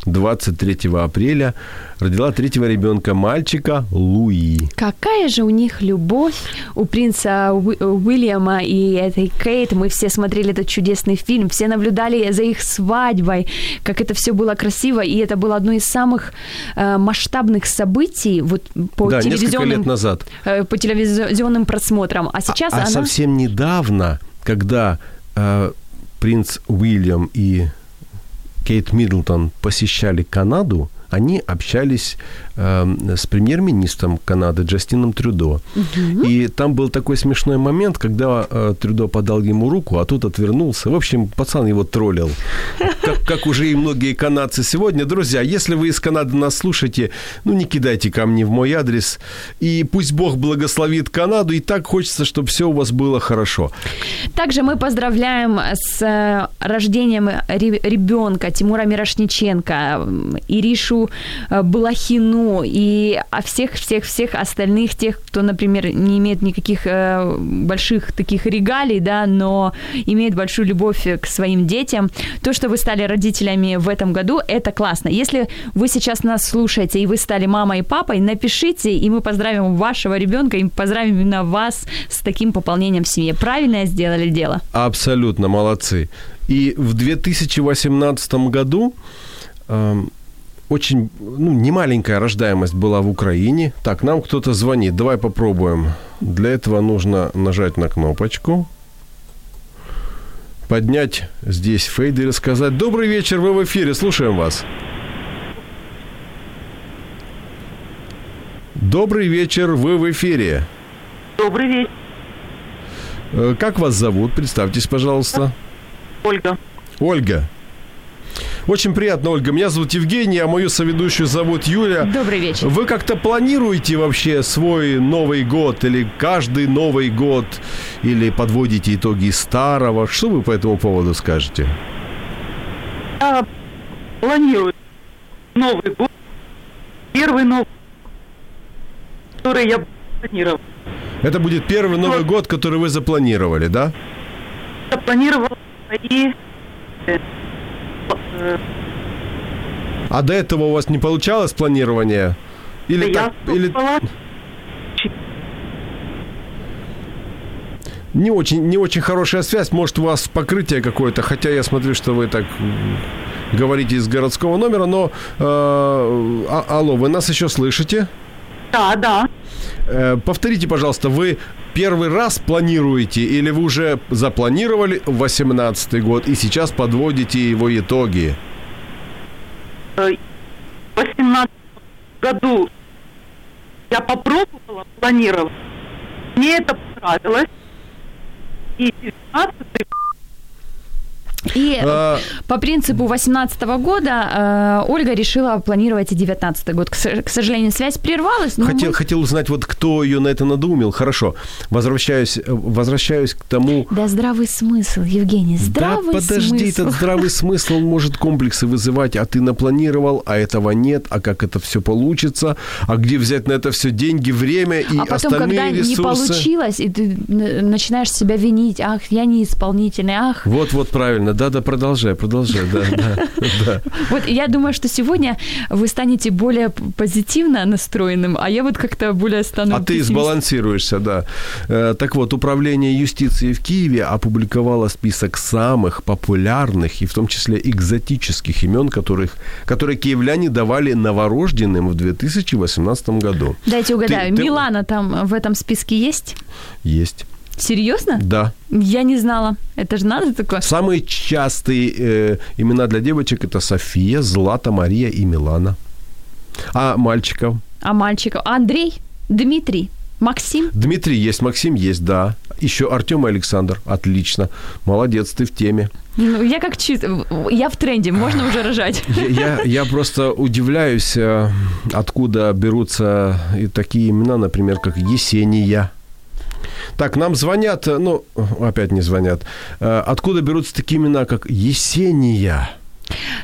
23 апреля родила третьего ребенка, мальчика Луи. Какая же у них любовь у принца Уильяма и этой Кейт. Мы все смотрели этот чудесный фильм, все наблюдали за их свадьбой, как это все было красиво, и это было одно из самых э, масштабных событий вот по да, телевизионным лет назад. Э, по телевизионным просмотрам. А сейчас а, она... а совсем недавно, когда э, принц Уильям и Кейт Миддлтон посещали Канаду, они общались э, с премьер-министром Канады Джастином Трюдо. Угу. И там был такой смешной момент, когда э, Трюдо подал ему руку, а тот отвернулся. В общем, пацан его троллил. Как, как уже и многие канадцы сегодня. Друзья, если вы из Канады нас слушаете, ну не кидайте камни в мой адрес. И пусть Бог благословит Канаду. И так хочется, чтобы все у вас было хорошо. Также мы поздравляем с э, рождением ребенка Тимура Мирошниченко, Иришу э, Балахину и всех-всех-всех остальных тех, кто, например, не имеет никаких э, больших таких регалий, да, но имеет большую любовь к своим детям. То, что вы стали родителями в этом году, это классно. Если вы сейчас нас слушаете и вы стали мамой и папой, напишите, и мы поздравим вашего ребенка, и поздравим именно вас с таким пополнением в семье. Правильно сделали дело? Абсолютно, молодцы. И в 2018 году эм, очень ну, немаленькая рождаемость была в Украине. Так, нам кто-то звонит. Давай попробуем. Для этого нужно нажать на кнопочку. Поднять здесь фейдер и сказать «Добрый вечер, вы в эфире, слушаем вас». Добрый вечер, вы в эфире. Добрый вечер. Э, как вас зовут? Представьтесь, пожалуйста. Ольга. Ольга. Очень приятно, Ольга. Меня зовут Евгений, а мою соведущую зовут Юля. Добрый вечер. Вы как-то планируете вообще свой Новый год или каждый Новый год? Или подводите итоги старого? Что вы по этому поводу скажете? Я планирую Новый год. Первый Новый который я планировал. Это будет первый Новый год, который вы запланировали, да? Я планировал и а до этого у вас не получалось планирование? Или да так, я или... Не очень, не очень хорошая связь, может, у вас покрытие какое-то, хотя я смотрю, что вы так говорите из городского номера, но э, а, алло, вы нас еще слышите? Да, да. Э, повторите, пожалуйста, вы первый раз планируете или вы уже запланировали 18 год и сейчас подводите его итоги? В 18 году я попробовала планировать. Мне это понравилось. И 19 И А, по принципу 18 года э, Ольга решила планировать и 19 год. К, сожалению, связь прервалась. Но Хотел, мы- хотел узнать, вот кто ее на это надоумил. Хорошо. Возвращаюсь, э, возвращаюсь к тому, Да здравый смысл, Евгений, здравый да подожди, смысл. этот здравый смысл он может комплексы вызывать, а ты напланировал, а этого нет, а как это все получится, а где взять на это все деньги, время и а потом, остальные когда не ресурсы. получилось, и ты начинаешь себя винить, ах, я не исполнительный, ах. Вот, вот, правильно. Да-да, продолжай, продолжай. Да, да, да. Вот я думаю, что сегодня вы станете более позитивно настроенным, а я вот как-то более стану А ты сбалансируешься, да. Э, Так вот, Управление юстиции в Киеве опубликовало список самых популярных и в том числе экзотических имен, которых, которые киевляне давали новорожденным в 2018 году. Дайте угадаю, Ты- ты- Милана там в этом списке есть? Есть. Серьезно? Да. Я не знала. Это же надо такое. Самые частые э, имена для девочек это София, Злата, Мария и Милана. А мальчиков? А мальчиков? А Андрей? Дмитрий? Максим? Дмитрий есть, Максим есть, да. Еще Артем и Александр. Отлично. Молодец, ты в теме. Ну, я как чисто... Я в тренде, можно уже рожать. *laughs* Я, я, я просто удивляюсь, э, откуда берутся и такие имена, например, как Есения. Так, нам звонят, э, ну, опять не звонят. Э, Откуда берутся такие имена, как Есения,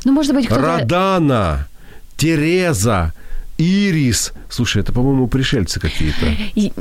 Ну, может быть. Радана, Тереза, Ирис. Слушай, это, по-моему, пришельцы какие-то.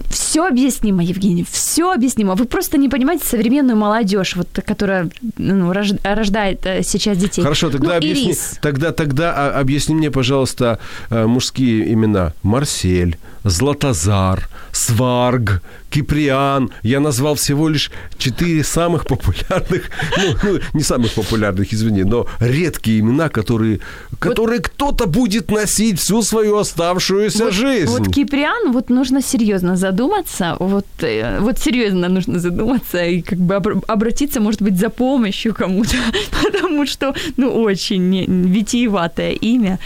Все объяснимо, Евгений, все объяснимо. Вы просто не понимаете современную молодежь, вот, которая ну, рож- рождает э, сейчас детей. Хорошо, тогда ну, объясни, Ирис. тогда, тогда а, объясни мне, пожалуйста, мужские имена. Марсель, Златозар, Сварг, Киприан. Я назвал всего лишь четыре самых популярных, ну, ну, не самых популярных, извини, но редкие имена, которые, которые кто-то будет носить всю свою оставшуюся вот, жизнь. Вот Киприан, вот нужно серьезно задуматься, вот, э, вот серьезно нужно задуматься и как бы обр- обратиться, может быть, за помощью кому-то, *laughs* потому что, ну, очень витиеватое имя.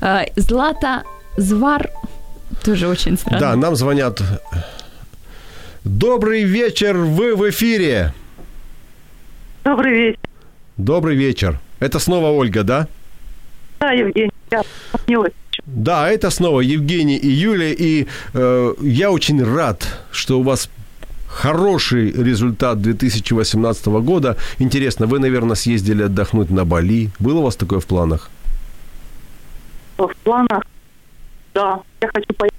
А, Злата Звар тоже очень странно. Да, нам звонят. Добрый вечер, вы в эфире. Добрый вечер. Добрый вечер. Это снова Ольга, да? Да, Евгений, я. Да, это снова Евгений и Юлия, и э, я очень рад, что у вас хороший результат 2018 года. Интересно, вы, наверное, съездили отдохнуть на Бали. Было у вас такое в планах? В планах, да, я хочу поехать.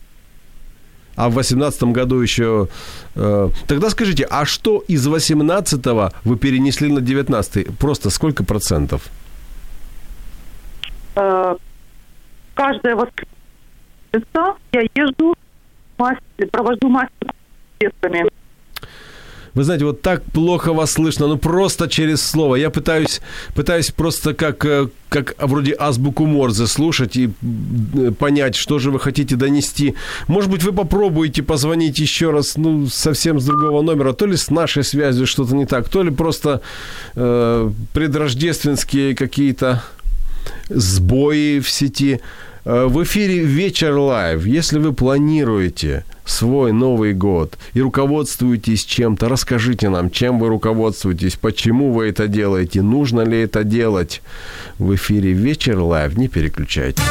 А в 2018 году еще... э, тогда скажите, а что из 18 вы перенесли на 19 Просто сколько процентов? Э, каждое воскресенье я езжу, мастер, провожу мастер с. Вы знаете, вот так плохо вас слышно, ну просто через слово. Я пытаюсь, пытаюсь просто как, э, как вроде азбуку Морзе слушать и э, понять, что же вы хотите донести. Может быть, вы попробуете позвонить еще раз, ну, совсем с другого номера. То ли с нашей связью что-то не так, то ли просто э, предрождественские какие-то сбои в сети. Э, В эфире «Вечер live». Если вы планируете свой Новый год и руководствуетесь чем-то, расскажите нам, чем вы руководствуетесь, почему вы это делаете, нужно ли это делать. В эфире «Вечер лайв». Не переключайтесь.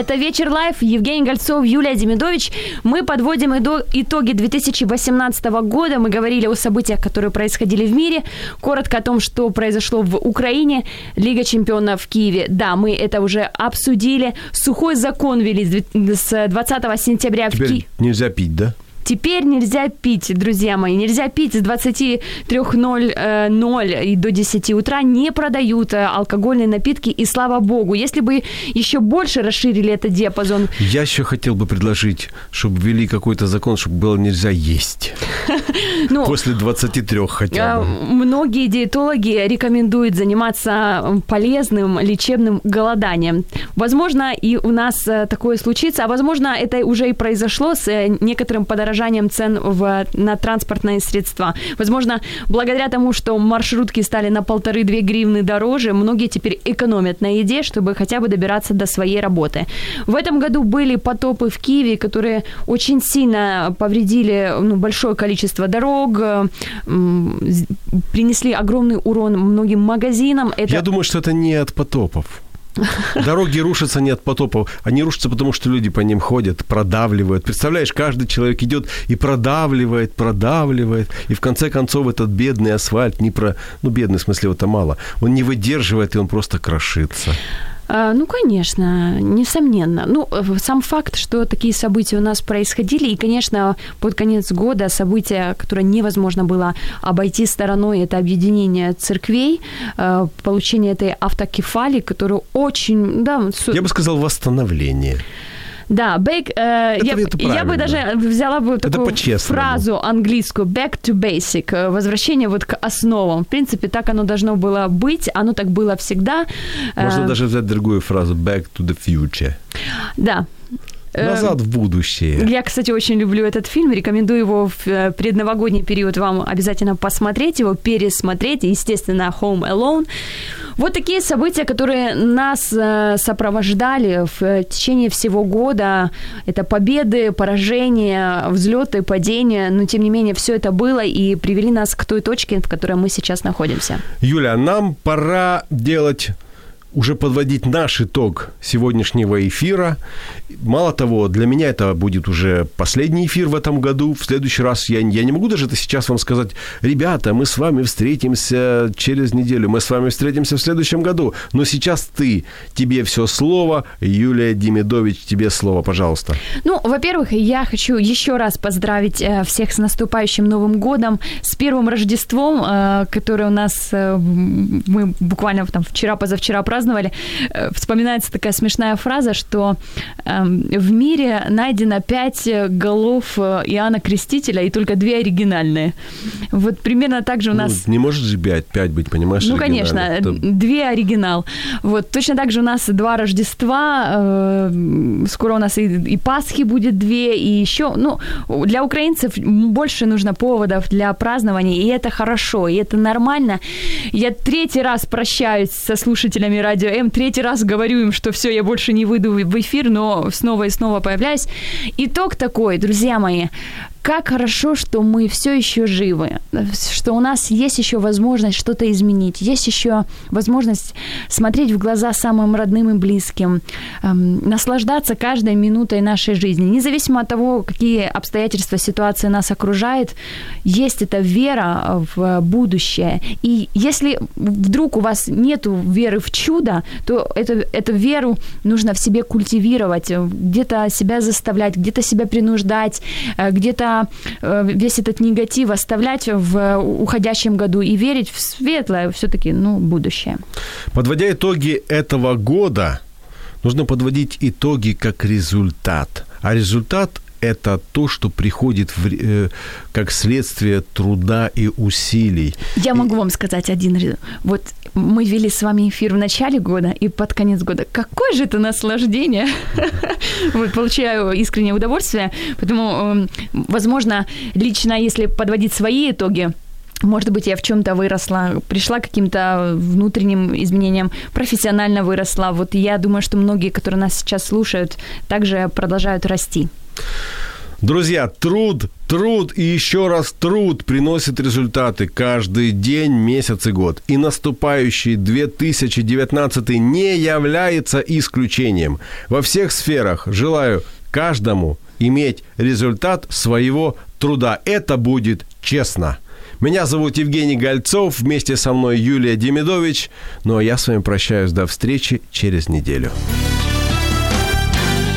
Это «Вечер лайф», Евгений Гольцов, Юлия Демидович. Мы подводим итоги 2018 года. Мы говорили о событиях, которые происходили в мире. Коротко о том, что произошло в Украине. Лига чемпионов в Киеве. Да, мы это уже обсудили. Сухой закон ввели с две- с 20 сентября в Теперь Киеве. нельзя пить, да? Теперь нельзя пить, друзья мои, нельзя пить с 23.00 и до 10 утра. Не продают э, алкогольные напитки, и слава богу. Если бы еще больше расширили этот диапазон... Я еще хотел бы предложить, чтобы ввели какой-то закон, чтобы было нельзя есть. *laughs* Ну, После 23 хотя бы. Э, Многие диетологи рекомендуют заниматься полезным лечебным голоданием. Возможно, и у нас э, такое случится, а возможно, это уже и произошло с э, некоторым подорожанием цен в, на транспортные средства. Возможно, благодаря тому, что маршрутки стали на полторы-две гривны дороже, многие теперь экономят на еде, чтобы хотя бы добираться до своей работы. В этом году были потопы в Киеве, которые очень сильно повредили ну, большое количество дорог, э, принесли огромный урон многим магазинам. Это... Я думаю, что это не от потопов. *laughs* Дороги рушатся не от потопов, они рушатся потому, что люди по ним ходят, продавливают. Представляешь, каждый человек идет и продавливает, продавливает, и в конце концов этот бедный асфальт, не про, ну бедный в смысле это мало, он не выдерживает и он просто крошится. А, Ну, конечно, несомненно. Ну, э, сам факт, что такие события у нас происходили, и, конечно, под конец года события, которые невозможно было обойти стороной, это объединение церквей, э, получение этой автокефалии, которую очень, да, Я бы сказал восстановление. Да, back, э, я, это я бы даже взяла бы такую фразу английскую back to basic, э, возвращение вот к основам. В принципе, так оно должно было быть, оно так было всегда. Можно Э, даже взять другую фразу «back to the future». Да. Э, Назад в будущее. Я, кстати, очень люблю этот фильм, рекомендую его в э, предновогодний период вам обязательно посмотреть его, пересмотреть, естественно, Home Alone. Вот такие события, которые нас э, сопровождали в э, течение всего года. Это победы, поражения, взлеты, падения, но тем не менее все это было и привели нас к той точке, в которой мы сейчас находимся. Юля, нам пора делать уже подводить наш итог сегодняшнего эфира. Мало того, для меня это будет уже последний эфир в этом году. В следующий раз я, я не могу даже это сейчас вам сказать, ребята, мы с вами встретимся через неделю, мы с вами встретимся в следующем году. Но сейчас ты, тебе все слово. Юлия Демидович, тебе слово, пожалуйста. Ну, во-первых, я хочу еще раз поздравить э, всех с наступающим Новым годом, с первым Рождеством, э, которое у нас э, мы буквально там вчера-позавчера праздновали. Э, Вспоминается такая смешная фраза, что эм, в мире найдено пять э, голов э, Иоанна Крестителя и только две оригинальные. Вот примерно так же у нас... Ну, не может же пять, пять быть, понимаешь? Ну, конечно. Это- две оригинал. Вот, точно так же у нас два Рождества, скоро у нас и, и Пасхи будет две, и еще, ну, для украинцев больше нужно поводов для празднования, и это хорошо, и это нормально. Я третий раз прощаюсь со слушателями Радио М, третий раз говорю им, что все, я больше не выйду в эфир, но снова и снова появляюсь. Итог такой, друзья мои, как хорошо, что мы все еще живы, что у нас есть еще возможность что-то изменить, есть еще возможность смотреть в глаза самым родным и близким, эм, наслаждаться каждой минутой нашей жизни, независимо от того, какие обстоятельства, ситуация нас окружает, есть эта вера в будущее. И если вдруг у вас нет веры в чудо, то эту, эту веру нужно в себе культивировать, где-то себя заставлять, где-то себя принуждать, э, где-то э, весь этот негатив оставлять в уходящем году и верить в светлое все-таки, ну, будущее. Подводя итоги этого года, нужно подводить итоги как результат. А результат это то, что приходит в, э, как следствие труда и усилий. Я могу вам сказать один Вот мы вели с вами эфир в начале года и под конец года. Какое же это наслаждение! *laughs* Вот получаю искреннее удовольствие. Поэтому, эм, возможно, лично если подводить свои итоги, может быть, я в чем-то выросла, пришла к каким-то внутренним изменениям, профессионально выросла. Вот я думаю, что многие, которые нас сейчас слушают, также продолжают расти. Друзья, труд, труд и еще раз труд приносит результаты каждый день, месяц и год. И наступающий 2019 не является исключением. Во всех сферах желаю каждому иметь результат своего труда. Это будет честно. Меня зовут Евгений Гольцов, вместе со мной Юлия Демидович. Ну а я с вами прощаюсь до встречи через неделю.